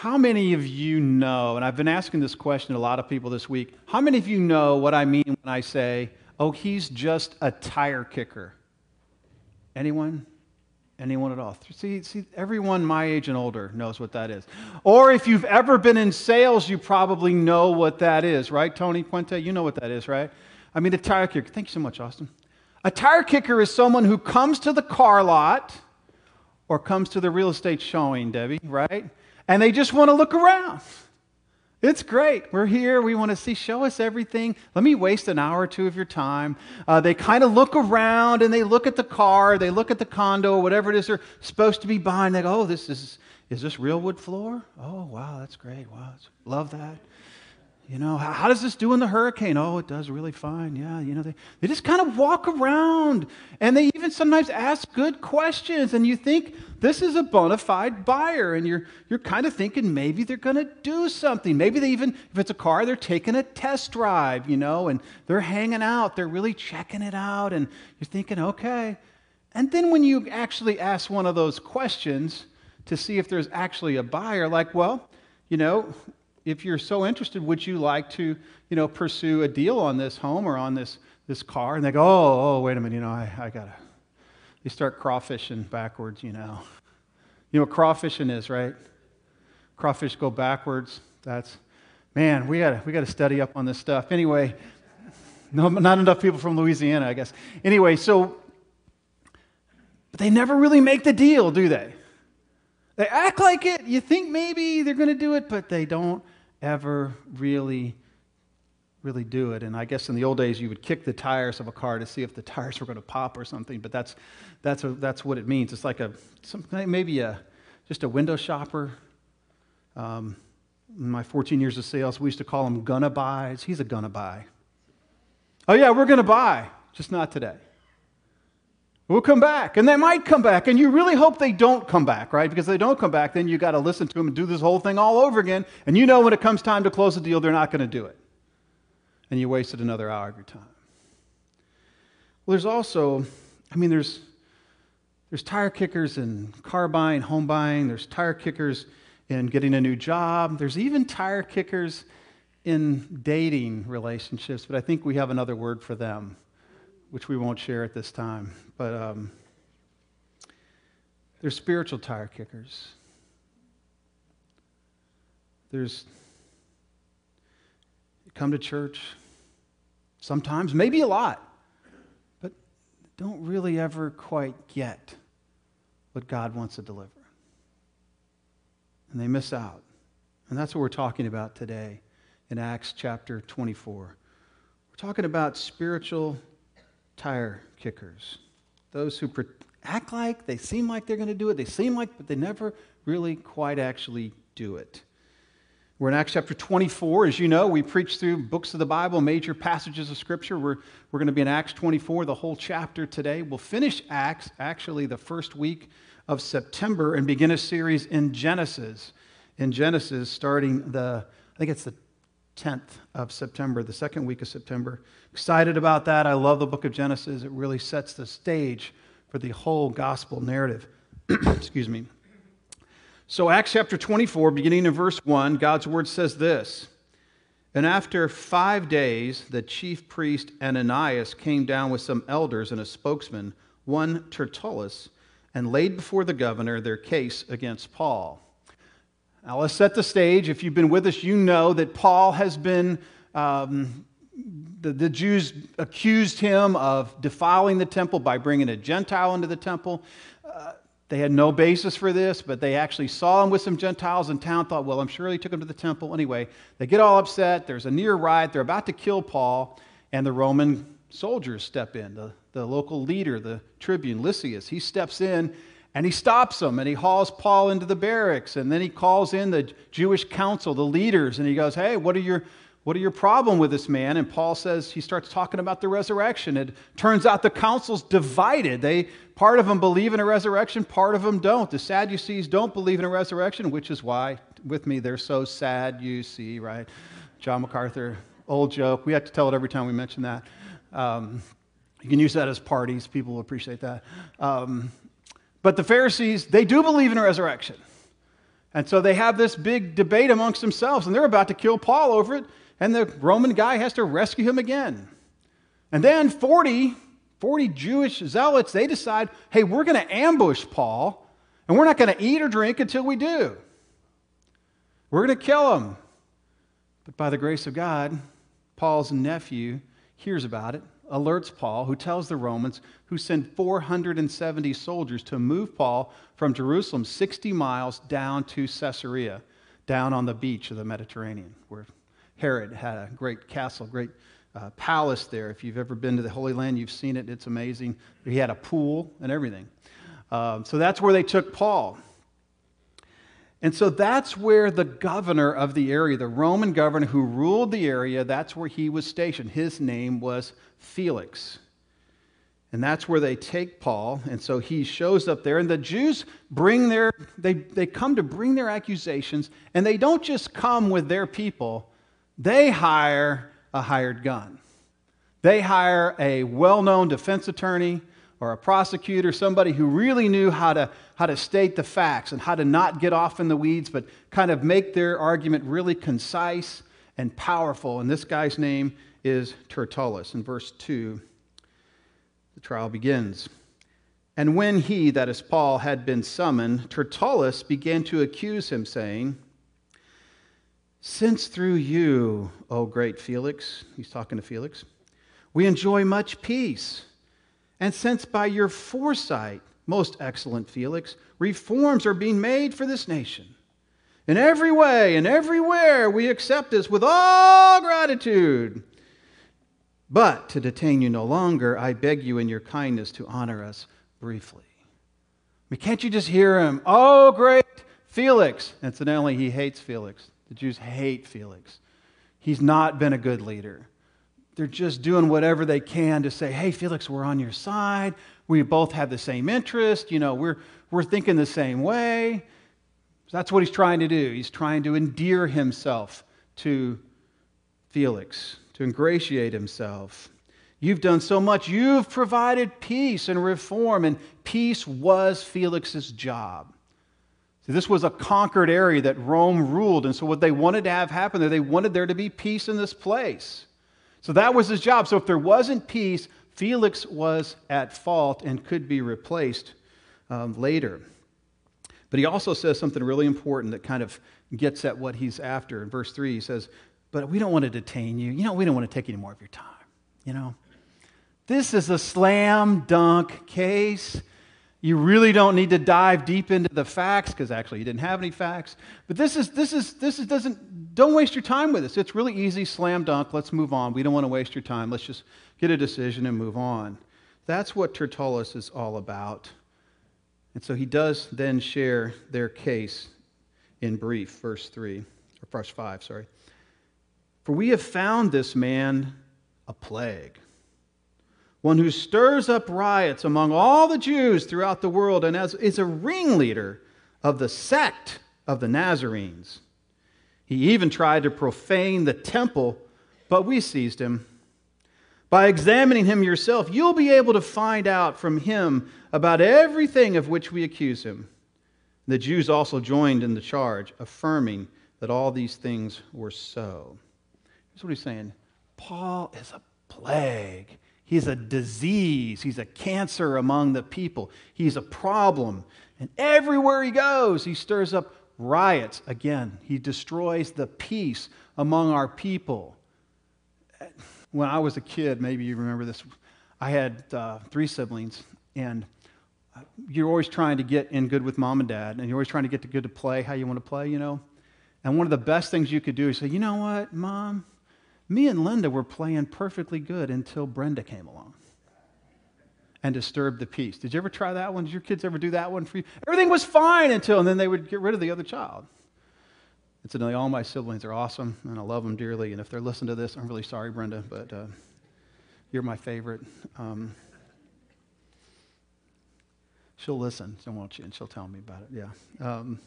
How many of you know, and I've been asking this question to a lot of people this week, how many of you know what I mean when I say, oh, he's just a tire kicker? Anyone? Anyone at all? See, see, everyone my age and older knows what that is. Or if you've ever been in sales, you probably know what that is, right? Tony Puente, you know what that is, right? I mean, a tire kicker. Thank you so much, Austin. A tire kicker is someone who comes to the car lot or comes to the real estate showing, Debbie, right? And they just want to look around. It's great. We're here. We want to see, show us everything. Let me waste an hour or two of your time. Uh, they kind of look around and they look at the car, they look at the condo, whatever it is they're supposed to be buying. They go, oh, this is, is this real wood floor? Oh, wow, that's great. Wow, love that. You know, how, how, does this do in the hurricane? Oh, it does really fine. Yeah, you know, they, they just kind of walk around and they even sometimes ask good questions. And you think this is a bona fide buyer. And you're, you're kind of thinking maybe they're going to do something. Maybe they even, if it's a car, they're taking a test drive, you know, and they're hanging out. They're really checking it out. And you're thinking, okay. And then when you actually ask one of those questions to see if there's actually a buyer, like, well, you know, if you're so interested, would you like to, you know, pursue a deal on this home or on this, this car? And they go, oh, oh, wait a minute, you know, I, I got to. They start crawfishing backwards, you know. You know what crawfishing is, right? Crawfish go backwards. That's, man, we gotta, we got to study up on this stuff. Anyway, no, not enough people from Louisiana, I guess. Anyway, so, but they never really make the deal, do they? They act like it. You think maybe they're going to do it, but they don't ever really, really do it. And I guess in the old days, you would kick the tires of a car to see if the tires were going to pop or something. But that's, that's, a, that's what it means. It's like a some, maybe a just a window shopper. Um, in my 14 years of sales, we used to call him gonna buys. He's a gonna buy. Oh yeah, we're gonna buy, just not today. We'll come back. And they might come back. And you really hope they don't come back, right? Because if they don't come back, then you got to listen to them and do this whole thing all over again. And you know when it comes time to close the deal, they're not going to do it. And you wasted another hour of your time. Well, there's also, I mean, there's, there's tire kickers in car buying, home buying. There's tire kickers in getting a new job. There's even tire kickers in dating relationships, but I think we have another word for them which we won't share at this time. But um, there's spiritual tire kickers. There's come to church sometimes, maybe a lot, but don't really ever quite get what God wants to deliver. And they miss out. And that's what we're talking about today in Acts chapter 24. We're talking about spiritual tire kickers. Those who act like they seem like they're going to do it, they seem like, but they never really quite actually do it. We're in Acts chapter 24. As you know, we preach through books of the Bible, major passages of Scripture. We're, we're going to be in Acts 24, the whole chapter today. We'll finish Acts actually the first week of September and begin a series in Genesis. In Genesis, starting the, I think it's the 10th of September, the second week of September. Excited about that. I love the book of Genesis. It really sets the stage for the whole gospel narrative. Excuse me. So, Acts chapter 24, beginning in verse 1, God's word says this And after five days, the chief priest Ananias came down with some elders and a spokesman, one Tertullus, and laid before the governor their case against Paul. Now, let's set the stage. If you've been with us, you know that Paul has been um, the, the Jews accused him of defiling the temple by bringing a Gentile into the temple. Uh, they had no basis for this, but they actually saw him with some Gentiles in town, thought, well, I'm sure he took him to the temple. Anyway, they get all upset. There's a near riot. They're about to kill Paul, and the Roman soldiers step in. The, the local leader, the tribune, Lysias, he steps in and he stops them and he hauls Paul into the barracks. And then he calls in the Jewish council, the leaders, and he goes, Hey, what are your what are your problem with this man? And Paul says he starts talking about the resurrection. It turns out the council's divided. They part of them believe in a resurrection, part of them don't. The Sadducees don't believe in a resurrection, which is why with me they're so sad. You see, right? John MacArthur, old joke. We have to tell it every time we mention that. Um, you can use that as parties. People will appreciate that. Um, but the Pharisees, they do believe in a resurrection. And so they have this big debate amongst themselves, and they're about to kill Paul over it, and the Roman guy has to rescue him again. And then 40, 40 Jewish zealots, they decide, hey, we're going to ambush Paul, and we're not going to eat or drink until we do. We're going to kill him. But by the grace of God, Paul's nephew hears about it, alerts Paul, who tells the Romans, who send 470 soldiers to move Paul from Jerusalem 60 miles down to Caesarea, down on the beach of the Mediterranean, where Herod had a great castle, great uh, palace there. If you've ever been to the Holy Land, you've seen it. It's amazing. He had a pool and everything. Um, so that's where they took Paul. And so that's where the governor of the area, the Roman governor who ruled the area, that's where he was stationed. His name was Felix. And that's where they take Paul. And so he shows up there. And the Jews bring their, they, they come to bring their accusations. And they don't just come with their people, they hire a hired gun. They hire a well known defense attorney or a prosecutor, somebody who really knew how to, how to state the facts and how to not get off in the weeds, but kind of make their argument really concise and powerful. And this guy's name is Tertullus. In verse 2, the trial begins. And when he, that is Paul, had been summoned, Tertullus began to accuse him, saying, Since through you, O great Felix, he's talking to Felix, we enjoy much peace and since by your foresight, most excellent Felix, reforms are being made for this nation, in every way and everywhere we accept this with all gratitude. But to detain you no longer, I beg you in your kindness to honor us briefly. I mean, can't you just hear him? Oh, great Felix. Incidentally, he hates Felix. The Jews hate Felix. He's not been a good leader they're just doing whatever they can to say, hey, Felix, we're on your side. We both have the same interest. You know, we're, we're thinking the same way. that's what he's trying to do. He's trying to endear himself to Felix, to ingratiate himself. You've done so much. You've provided peace and reform, and peace was Felix's job. See, this was a conquered area that Rome ruled, and so what they wanted to have happen there, they wanted there to be peace in this place. So that was his job. So if there wasn't peace, Felix was at fault and could be replaced um, later. But he also says something really important that kind of gets at what he's after. In verse 3, he says, But we don't want to detain you. You know, we don't want to take any more of your time. You know, this is a slam dunk case. You really don't need to dive deep into the facts because actually you didn't have any facts. But this is this is this is doesn't don't waste your time with this. It's really easy, slam dunk. Let's move on. We don't want to waste your time. Let's just get a decision and move on. That's what Tertullus is all about. And so he does then share their case in brief, verse 3, or verse 5, sorry. For we have found this man a plague one who stirs up riots among all the Jews throughout the world and as, is a ringleader of the sect of the Nazarenes. He even tried to profane the temple, but we seized him. By examining him yourself, you'll be able to find out from him about everything of which we accuse him. The Jews also joined in the charge, affirming that all these things were so. Here's what he's saying Paul is a plague. He's a disease. He's a cancer among the people. He's a problem. And everywhere he goes, he stirs up riots. Again, he destroys the peace among our people. When I was a kid, maybe you remember this, I had uh, three siblings, and you're always trying to get in good with mom and dad, and you're always trying to get to good to play how you want to play, you know? And one of the best things you could do is say, you know what, mom, me and Linda were playing perfectly good until Brenda came along and disturbed the peace. Did you ever try that one? Did your kids ever do that one for you? Everything was fine until, and then they would get rid of the other child. Incidentally, all my siblings are awesome, and I love them dearly. And if they're listening to this, I'm really sorry, Brenda, but uh, you're my favorite. Um, she'll listen, won't she? And she'll tell me about it. Yeah. Um,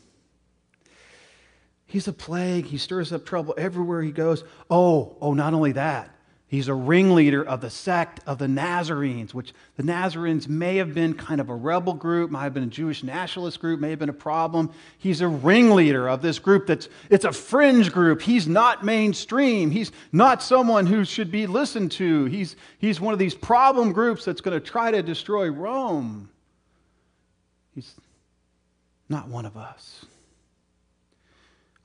He's a plague. He stirs up trouble everywhere he goes. Oh, oh, not only that, He's a ringleader of the sect of the Nazarenes, which the Nazarenes may have been kind of a rebel group, might have been a Jewish nationalist group, may have been a problem. He's a ringleader of this group that's it's a fringe group. He's not mainstream. He's not someone who should be listened to. He's, he's one of these problem groups that's going to try to destroy Rome. He's not one of us.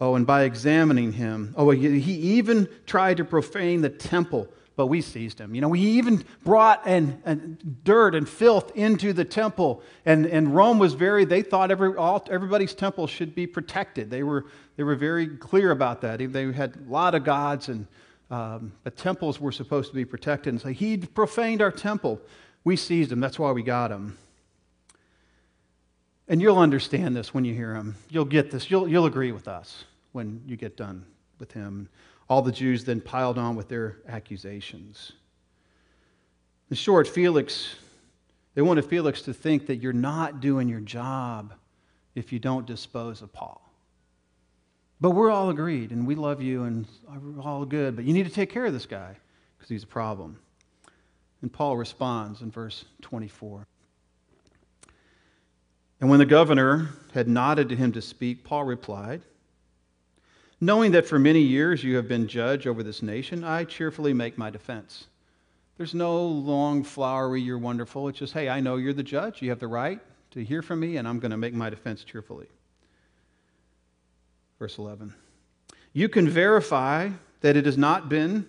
Oh, and by examining him, oh, he even tried to profane the temple but we seized him. You know, he even brought and, dirt and filth into the temple. And, and Rome was very, they thought every, all, everybody's temple should be protected. They were, they were very clear about that. They had a lot of gods, and, um, but temples were supposed to be protected. And so he profaned our temple. We seized him. That's why we got him. And you'll understand this when you hear him. You'll get this. You'll, you'll agree with us when you get done with him. All the Jews then piled on with their accusations. In short, Felix, they wanted Felix to think that you're not doing your job if you don't dispose of Paul. But we're all agreed, and we love you, and we're all good, but you need to take care of this guy because he's a problem. And Paul responds in verse 24. And when the governor had nodded to him to speak, Paul replied, Knowing that for many years you have been judge over this nation, I cheerfully make my defense. There's no long, flowery, you're wonderful. It's just, hey, I know you're the judge. You have the right to hear from me, and I'm going to make my defense cheerfully. Verse 11. You can verify that it has not been,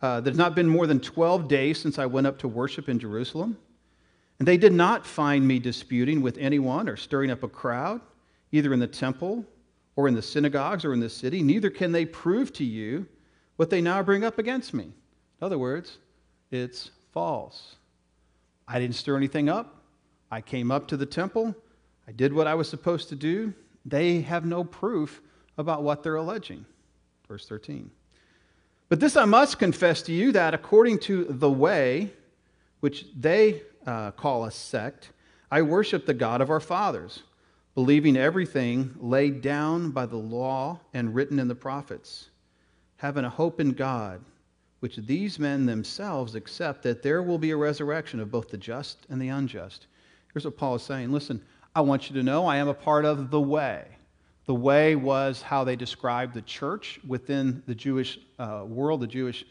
uh, it's not been more than 12 days since I went up to worship in Jerusalem. And they did not find me disputing with anyone or stirring up a crowd, either in the temple or in the synagogues or in the city, neither can they prove to you what they now bring up against me. In other words, it's false. I didn't stir anything up. I came up to the temple. I did what I was supposed to do. They have no proof about what they're alleging. Verse 13. But this I must confess to you that according to the way, which they uh, call a sect, I worship the God of our fathers believing everything laid down by the law and written in the prophets, having a hope in God, which these men themselves accept that there will be a resurrection of both the just and the unjust. Here's what Paul is saying Listen, I want you to know I am a part of the way. The way was how they described the church within the Jewish uh, world, the Jewish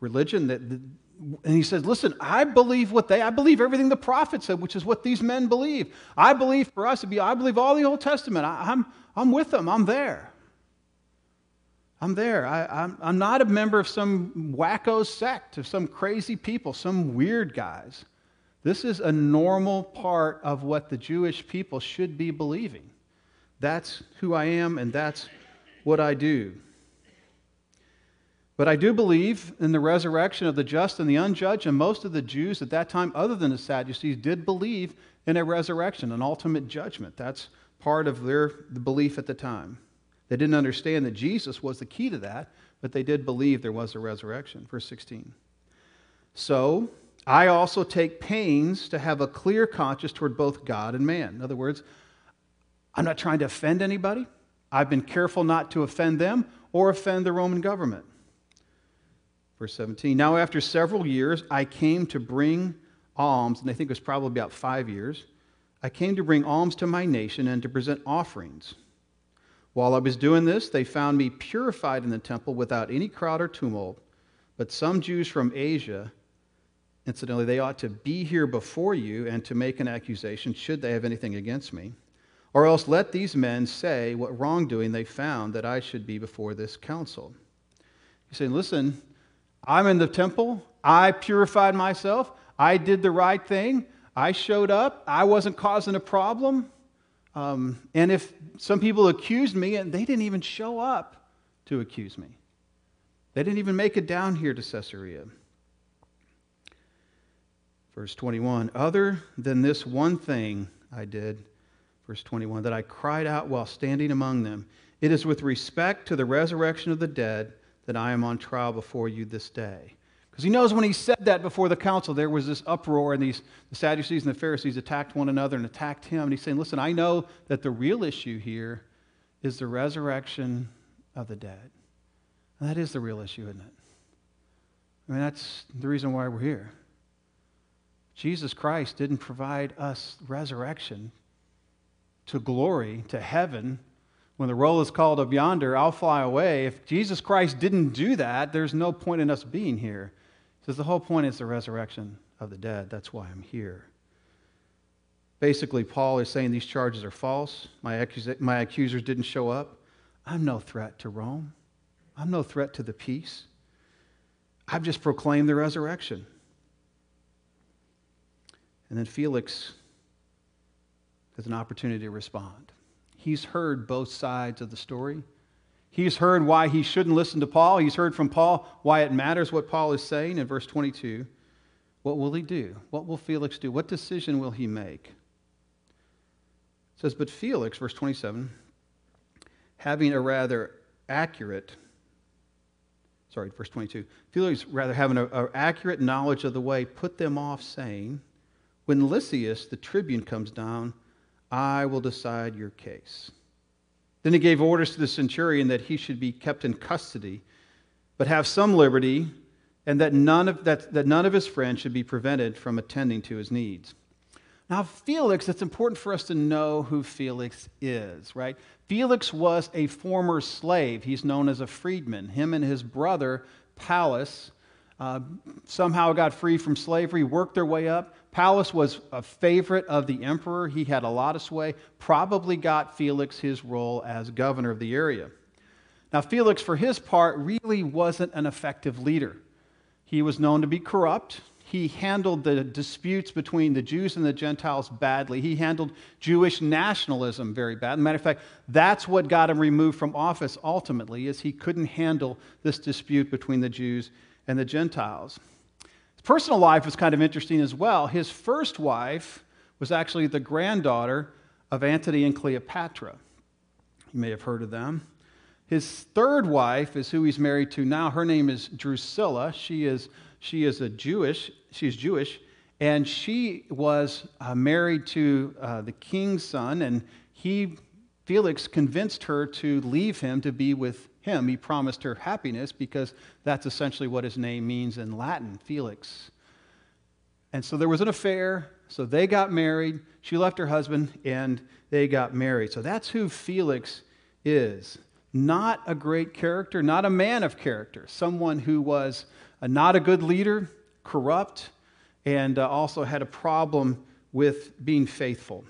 religion. That and he says, Listen, I believe what they, I believe everything the prophet said, which is what these men believe. I believe for us to be, I believe all the Old Testament. I, am I'm, I'm with them, I'm there. I'm there. I, I'm, I'm not a member of some wacko sect of some crazy people, some weird guys. This is a normal part of what the Jewish people should be believing. That's who I am, and that's what I do. But I do believe in the resurrection of the just and the unjudged, and most of the Jews at that time, other than the Sadducees, did believe in a resurrection, an ultimate judgment. That's part of their belief at the time. They didn't understand that Jesus was the key to that, but they did believe there was a resurrection. Verse 16. So, I also take pains to have a clear conscience toward both God and man. In other words, I'm not trying to offend anybody. I've been careful not to offend them or offend the Roman government. Verse 17 Now, after several years, I came to bring alms, and I think it was probably about five years. I came to bring alms to my nation and to present offerings. While I was doing this, they found me purified in the temple without any crowd or tumult. But some Jews from Asia, incidentally, they ought to be here before you and to make an accusation should they have anything against me. Or else let these men say what wrongdoing they found that I should be before this council. You say, listen, I'm in the temple. I purified myself. I did the right thing. I showed up. I wasn't causing a problem. Um, and if some people accused me, and they didn't even show up to accuse me, they didn't even make it down here to Caesarea. Verse 21 Other than this one thing I did, verse 21, that I cried out while standing among them, it is with respect to the resurrection of the dead that I am on trial before you this day. Because he knows when he said that before the council, there was this uproar, and these, the Sadducees and the Pharisees attacked one another and attacked him. And he's saying, Listen, I know that the real issue here is the resurrection of the dead. And that is the real issue, isn't it? I mean, that's the reason why we're here. Jesus Christ didn't provide us resurrection to glory, to heaven. When the roll is called up yonder, I'll fly away. If Jesus Christ didn't do that, there's no point in us being here. Because the whole point is the resurrection of the dead. That's why I'm here. Basically, Paul is saying these charges are false. My, my accusers didn't show up. I'm no threat to Rome. I'm no threat to the peace. I've just proclaimed the resurrection. And then Felix has an opportunity to respond. He's heard both sides of the story. He's heard why he shouldn't listen to Paul. He's heard from Paul why it matters what Paul is saying in verse 22. What will he do? What will Felix do? What decision will he make? It says, But Felix, verse 27, having a rather accurate, sorry, verse 22, Felix, rather having an accurate knowledge of the way, put them off, saying, When Lysias, the tribune, comes down, I will decide your case. Then he gave orders to the centurion that he should be kept in custody, but have some liberty, and that none of, that, that none of his friends should be prevented from attending to his needs. Now, Felix, it's important for us to know who Felix is, right? Felix was a former slave. He's known as a freedman. Him and his brother, Pallas, uh, somehow got free from slavery, worked their way up. Pallas was a favorite of the emperor. He had a lot of sway, probably got Felix his role as governor of the area. Now, Felix, for his part, really wasn't an effective leader. He was known to be corrupt. He handled the disputes between the Jews and the Gentiles badly. He handled Jewish nationalism very bad. matter of fact, that's what got him removed from office ultimately, is he couldn't handle this dispute between the Jews and the Gentiles. His personal life was kind of interesting as well. His first wife was actually the granddaughter of Antony and Cleopatra. You may have heard of them. His third wife is who he's married to now. Her name is Drusilla. She is, she is a Jewish, she's Jewish, and she was uh, married to uh, the king's son, and he, Felix, convinced her to leave him to be with him. He promised her happiness because that's essentially what his name means in Latin, Felix. And so there was an affair. So they got married. She left her husband and they got married. So that's who Felix is. Not a great character, not a man of character, someone who was not a good leader, corrupt, and uh, also had a problem with being faithful.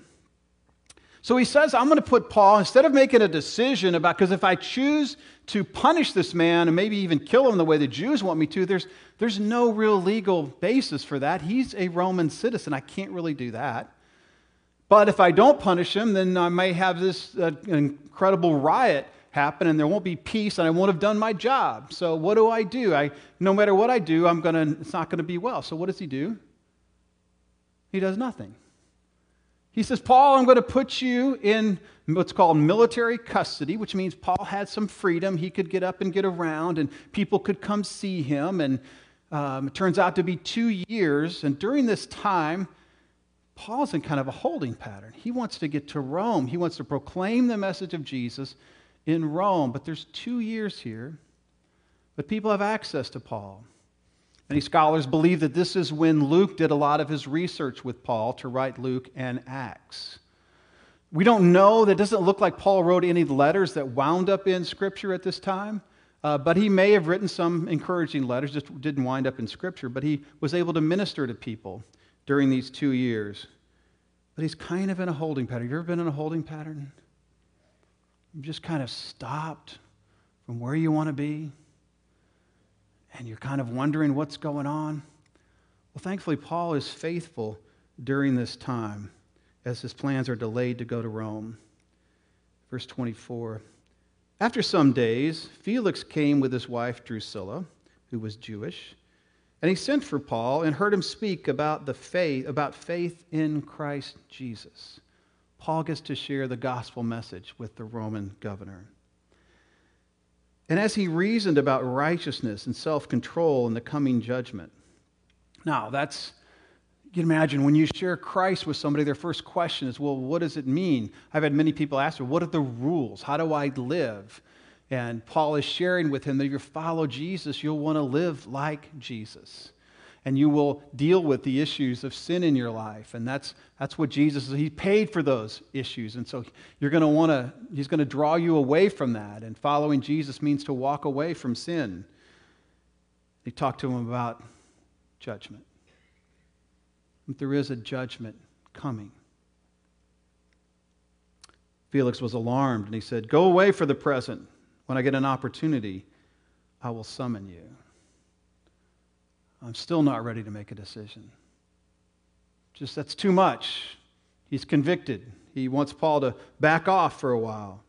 So he says, I'm going to put Paul, instead of making a decision about, because if I choose to punish this man and maybe even kill him the way the Jews want me to, there's, there's no real legal basis for that. He's a Roman citizen. I can't really do that. But if I don't punish him, then I may have this uh, incredible riot happen and there won't be peace and I won't have done my job. So what do I do? I, no matter what I do, I'm gonna, it's not going to be well. So what does he do? He does nothing. He says, Paul, I'm going to put you in what's called military custody, which means Paul had some freedom. He could get up and get around, and people could come see him. And um, it turns out to be two years. And during this time, Paul's in kind of a holding pattern. He wants to get to Rome, he wants to proclaim the message of Jesus in Rome. But there's two years here, but people have access to Paul. Many scholars believe that this is when Luke did a lot of his research with Paul to write Luke and Acts. We don't know, that doesn't look like Paul wrote any letters that wound up in Scripture at this time, uh, but he may have written some encouraging letters, just didn't wind up in Scripture, but he was able to minister to people during these two years. But he's kind of in a holding pattern. Have you ever been in a holding pattern? You've just kind of stopped from where you want to be and you're kind of wondering what's going on. Well, thankfully, Paul is faithful during this time as his plans are delayed to go to Rome. Verse 24 After some days, Felix came with his wife Drusilla, who was Jewish, and he sent for Paul and heard him speak about the faith, about faith in Christ Jesus. Paul gets to share the gospel message with the Roman governor. And as he reasoned about righteousness and self control and the coming judgment. Now, that's, you can imagine when you share Christ with somebody, their first question is, well, what does it mean? I've had many people ask me, what are the rules? How do I live? And Paul is sharing with him that if you follow Jesus, you'll want to live like Jesus. And you will deal with the issues of sin in your life. And that's, that's what Jesus He paid for those issues. And so you're going to want to, He's going to draw you away from that. And following Jesus means to walk away from sin. He talked to him about judgment. But there is a judgment coming. Felix was alarmed and he said, Go away for the present. When I get an opportunity, I will summon you. I'm still not ready to make a decision. Just that's too much. He's convicted. He wants Paul to back off for a while.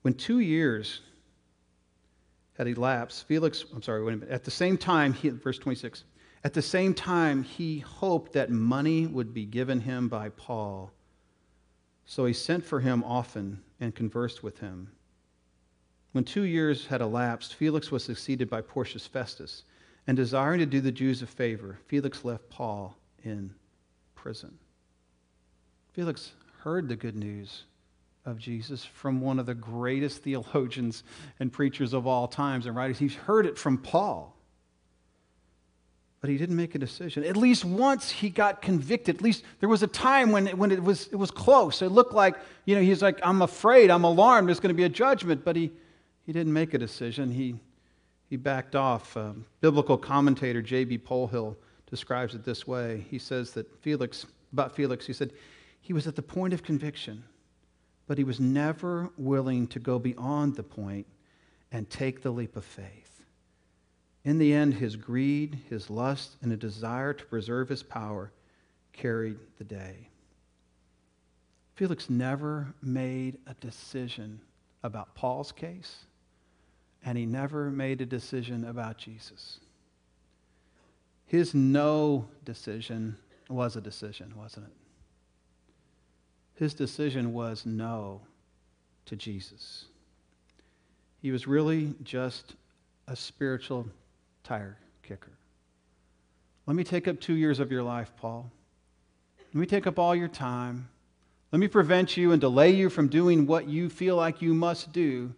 When two years had elapsed, Felix, I'm sorry, wait a minute. At the same time, he, verse 26, at the same time, he hoped that money would be given him by Paul. So he sent for him often and conversed with him. When two years had elapsed, Felix was succeeded by Porcius Festus, and desiring to do the Jews a favor, Felix left Paul in prison. Felix heard the good news of Jesus from one of the greatest theologians and preachers of all times and writers. He's heard it from Paul but he didn't make a decision. At least once he got convicted. At least there was a time when, when it, was, it was close. It looked like, you know, he's like, I'm afraid, I'm alarmed, there's going to be a judgment. But he, he didn't make a decision. He, he backed off. Uh, biblical commentator J.B. Polhill describes it this way. He says that Felix, about Felix, he said, he was at the point of conviction, but he was never willing to go beyond the point and take the leap of faith. In the end, his greed, his lust, and a desire to preserve his power carried the day. Felix never made a decision about Paul's case, and he never made a decision about Jesus. His no decision was a decision, wasn't it? His decision was no to Jesus. He was really just a spiritual tire kicker. Let me take up two years of your life, Paul. Let me take up all your time. Let me prevent you and delay you from doing what you feel like you must do.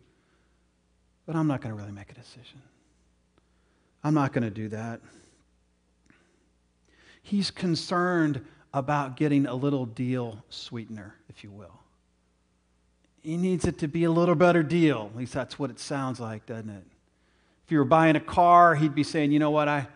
But I'm not going to really make a decision. I'm not going to do that. He's concerned about getting a little deal sweetener, if you will. He needs it to be a little better deal. At least that's what it sounds like, doesn't it? If you were buying a car, he'd be saying, you know what, I,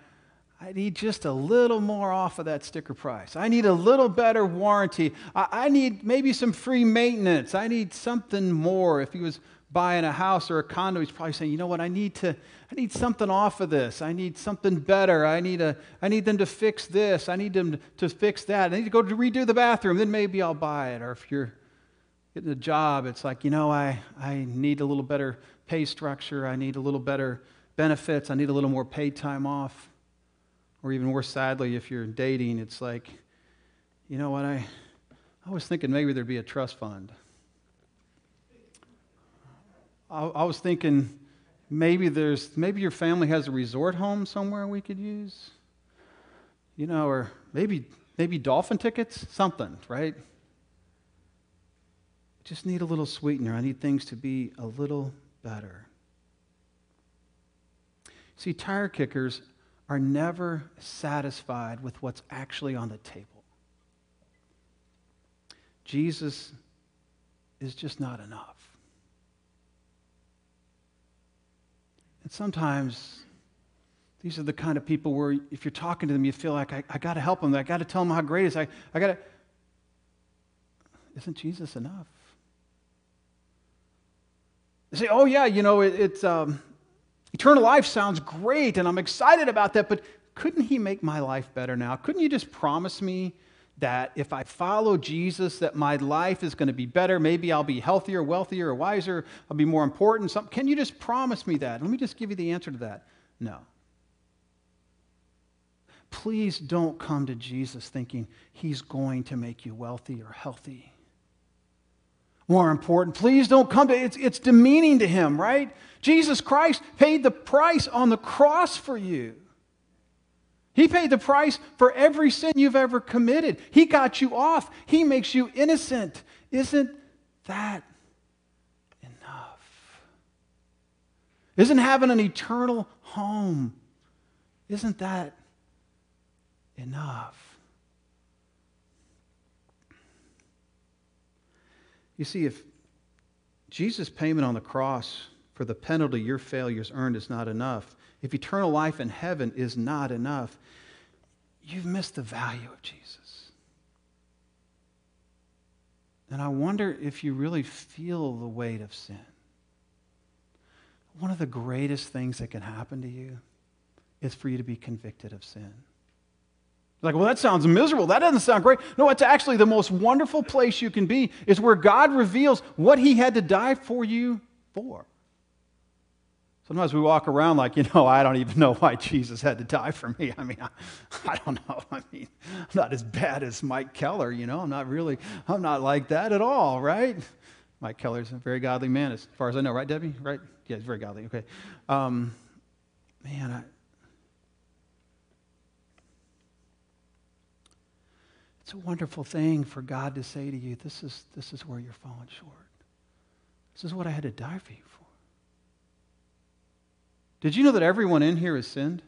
I need just a little more off of that sticker price. I need a little better warranty. I, I, need maybe some free maintenance. I need something more. If he was buying a house or a condo, he's probably saying, you know what, I need to, I need something off of this. I need something better. I need, a, I need them to fix this. I need them to fix that. I need to go to redo the bathroom. Then maybe I'll buy it. Or if you're getting a job, it's like, you know, I, I need a little better pay structure. I need a little better benefits. I need a little more paid time off. Or even more sadly, if you're dating, it's like, you know what, I, I was thinking maybe there'd be a trust fund. I, I was thinking maybe there's maybe your family has a resort home somewhere we could use. You know, or maybe maybe dolphin tickets, something, right? just need a little sweetener. I need things to be a little better. See, tire kickers are never satisfied with what's actually on the table. Jesus is just not enough. Sometimes these are the kind of people where if you're talking to them, you feel like, I, I got to help them. I got to tell them how great it is. I, I got to. Isn't Jesus enough? They say, oh, yeah, you know, it, it's. Um, Eternal life sounds great, and I'm excited about that, but couldn't He make my life better now? Couldn't you just promise me that if I follow Jesus, that my life is going to be better? Maybe I'll be healthier, wealthier, or wiser. I'll be more important. Something. Can you just promise me that? Let me just give you the answer to that. No. Please don't come to Jesus thinking He's going to make you wealthy or healthy more important. Please don't come to it's it's demeaning to him, right? Jesus Christ paid the price on the cross for you. He paid the price for every sin you've ever committed. He got you off. He makes you innocent. Isn't that enough? Isn't having an eternal home, isn't that enough? You see, if Jesus' payment on the cross for the penalty your failures earned is not enough, if eternal life in heaven is not enough, you've missed the value of Jesus. And I wonder if you really feel the weight of sin. One of the greatest things that can happen to you is for you to be convicted of sin. Like, well, that sounds miserable. That doesn't sound great. No, it's actually the most wonderful place you can be, is where God reveals what He had to die for you for. Sometimes we walk around like, you know, I don't even know why Jesus had to die for me. I mean, I, I, don't know. I mean, I'm not as bad as Mike Keller, you know. I'm not really, I'm not like that at all, right? Mike Keller's a very godly man, as far as I know, right, Debbie? Right? Yeah, he's very godly. Okay. Um, man, I, it's a wonderful thing for God to say to you, this is, this is where you're falling short. This is what I had to die for you. Did you know that everyone in here has sinned?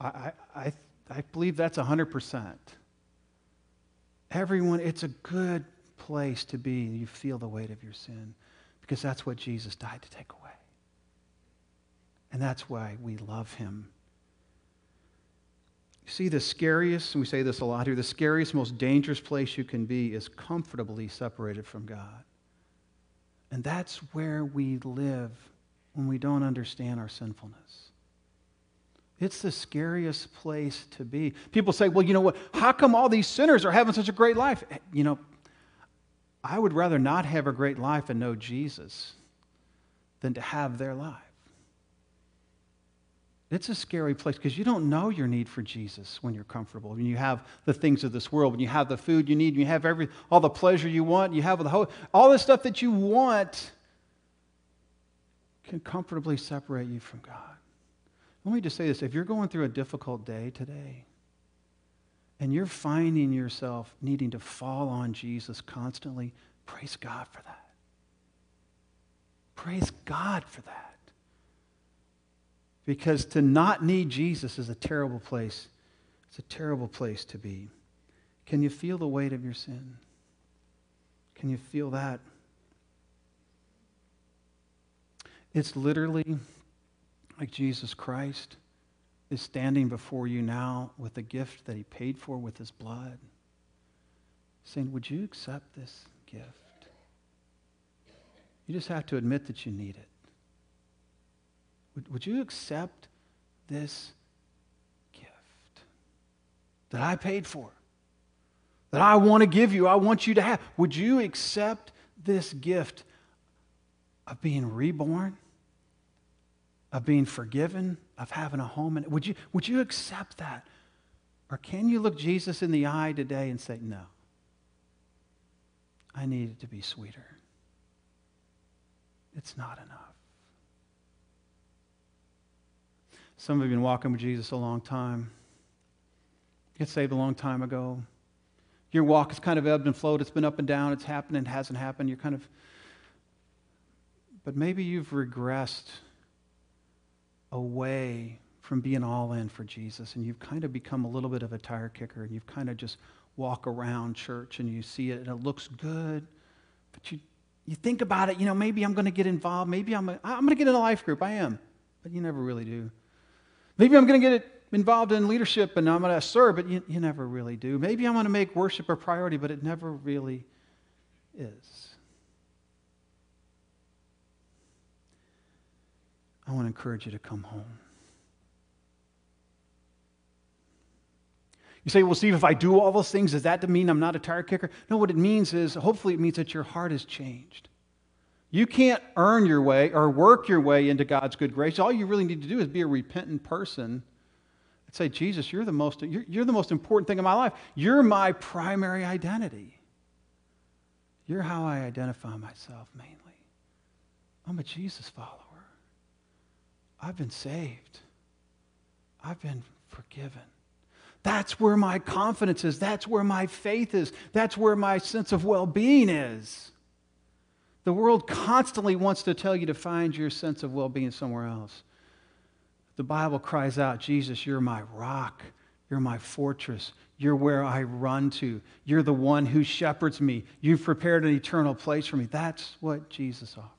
I, I, I believe that's 100%. Everyone, it's a good place to be. You feel the weight of your sin because that's what Jesus died to take away. And that's why we love him. You see, the scariest, and we say this a lot here, the scariest, most dangerous place you can be is comfortably separated from God. And that's where we live when we don't understand our sinfulness. It's the scariest place to be. People say, well, you know what? How come all these sinners are having such a great life? Eh, you know, I would rather not have a great life and know Jesus than to have their life. It's a scary place because you don't know your need for Jesus when you're comfortable. When you have the things of this world, when you have the food you need, you have every, all the pleasure you want, you have the whole, all the stuff that you want can comfortably separate you from God. Let me just say this if you're going through a difficult day today, and you're finding yourself needing to fall on Jesus constantly, praise God for that. Praise God for that. Because to not need Jesus is a terrible place. It's a terrible place to be. Can you feel the weight of your sin? Can you feel that? It's literally like Jesus Christ is standing before you now with a gift that he paid for with his blood, saying, Would you accept this gift? You just have to admit that you need it. Would, would you accept this gift that I paid for? That I want to give you, I want you to have. Would you accept this gift of being reborn, of being forgiven, of having a home? And would you, would you accept that? Or can you look Jesus in the eye today and say, No, I need it to be sweeter? It's not enough. Some of you have been walking with Jesus a long time. You got saved a long time ago. Your walk has kind of ebbed and flowed. It's been up and down. It's happened and hasn't happened. You're kind of, but maybe you've regressed away from being all in for Jesus and you've kind of become a little bit of a tire kicker and you've kind of just walk around church and you see it and it looks good, but you, you think about it, you know, maybe I'm going to get involved. Maybe I'm, I'm going to get in a life group. I am, but you never really do. Maybe I'm going to get involved in leadership and I'm going to serve, but you, you never really do. Maybe I'm going to make worship a priority, but it never really is. I want to encourage you to come home. You say, well, Steve, if I do all those things, does that to mean I'm not a tire kicker? No, what it means is, hopefully, it means that your heart has changed. You can't earn your way or work your way into God's good grace. All you really need to do is be a repentant person and say, Jesus, you're the most, you're, you're the most important thing in my life. You're my primary identity. You're how I identify myself mainly. I'm a Jesus follower. I've been saved. I've been forgiven. That's where my confidence is. That's where my faith is. That's where my sense of well being is. The world constantly wants to tell you to find your sense of well being somewhere else. The Bible cries out, Jesus, you're my rock. You're my fortress. You're where I run to. You're the one who shepherds me. You've prepared an eternal place for me. That's what Jesus offers.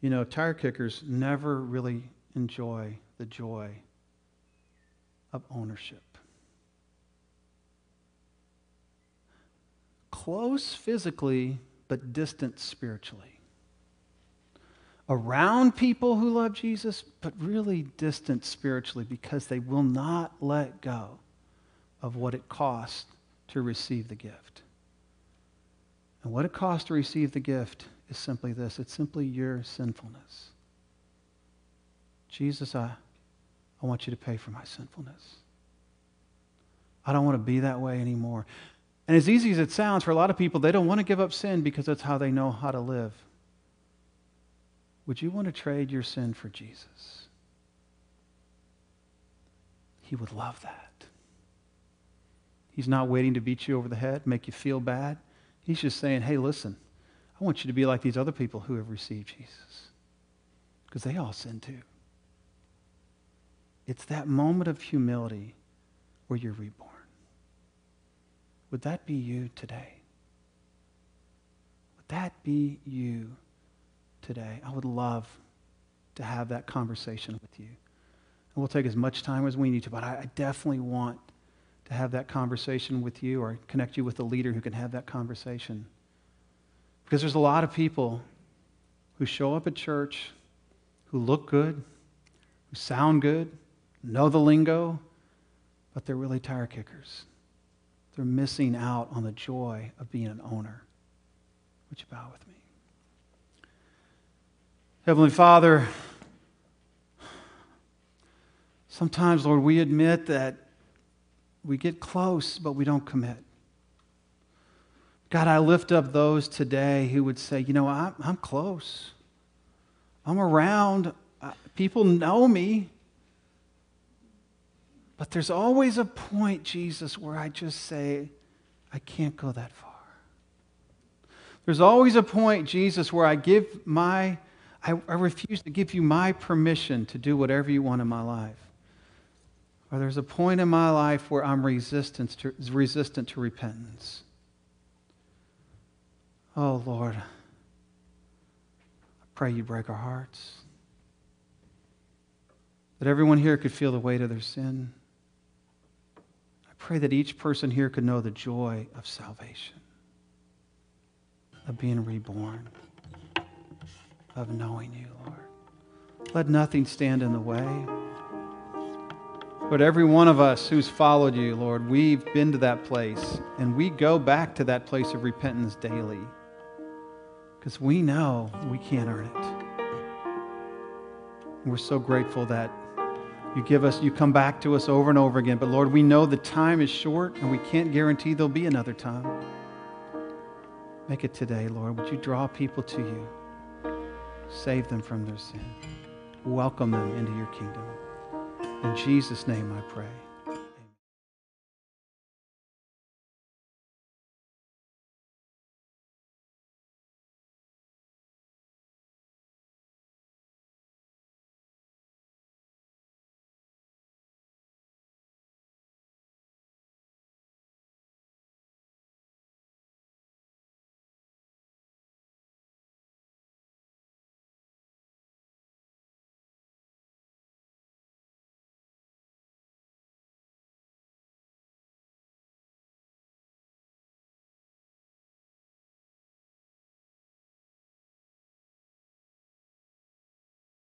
You know, tire kickers never really enjoy the joy of ownership. Close physically, but distant spiritually. Around people who love Jesus, but really distant spiritually because they will not let go of what it costs to receive the gift. And what it costs to receive the gift is simply this it's simply your sinfulness. Jesus, I, I want you to pay for my sinfulness. I don't want to be that way anymore. And as easy as it sounds, for a lot of people, they don't want to give up sin because that's how they know how to live. Would you want to trade your sin for Jesus? He would love that. He's not waiting to beat you over the head, make you feel bad. He's just saying, hey, listen, I want you to be like these other people who have received Jesus. Because they all sin too. It's that moment of humility where you're reborn. Would that be you today? Would that be you today? I would love to have that conversation with you. And we'll take as much time as we need to, but I, definitely want to have that conversation with you or connect you with a leader who can have that conversation. Because there's a lot of people who show up at church who look good, who sound good, know the lingo, but they're really tire kickers. They're missing out on the joy of being an owner. Would you bow with me? Heavenly Father, sometimes, Lord, we admit that we get close, but we don't commit. God, I lift up those today who would say, you know, I'm, I'm close. I'm around. People know me. But there's always a point, Jesus, where I just say, I can't go that far. There's always a point, Jesus, where I give my, I, I refuse to give you my permission to do whatever you want in my life. Or there's a point in my life where I'm resistant to, resistant to repentance. Oh, Lord, I pray you break our hearts. That everyone here could feel the weight of their sin. Pray that each person here could know the joy of salvation, of being reborn, of knowing you, Lord. Let nothing stand in the way. But every one of us who's followed you, Lord, we've been to that place, and we go back to that place of repentance daily because we know we can't earn it. we're so grateful that you give us, you come back to us over and over again. But Lord, we know the time is short and we can't guarantee there'll be another time. Make it today, Lord. Would you draw people to you? Save them from their sin. Welcome them into your kingdom. In Jesus' name I pray.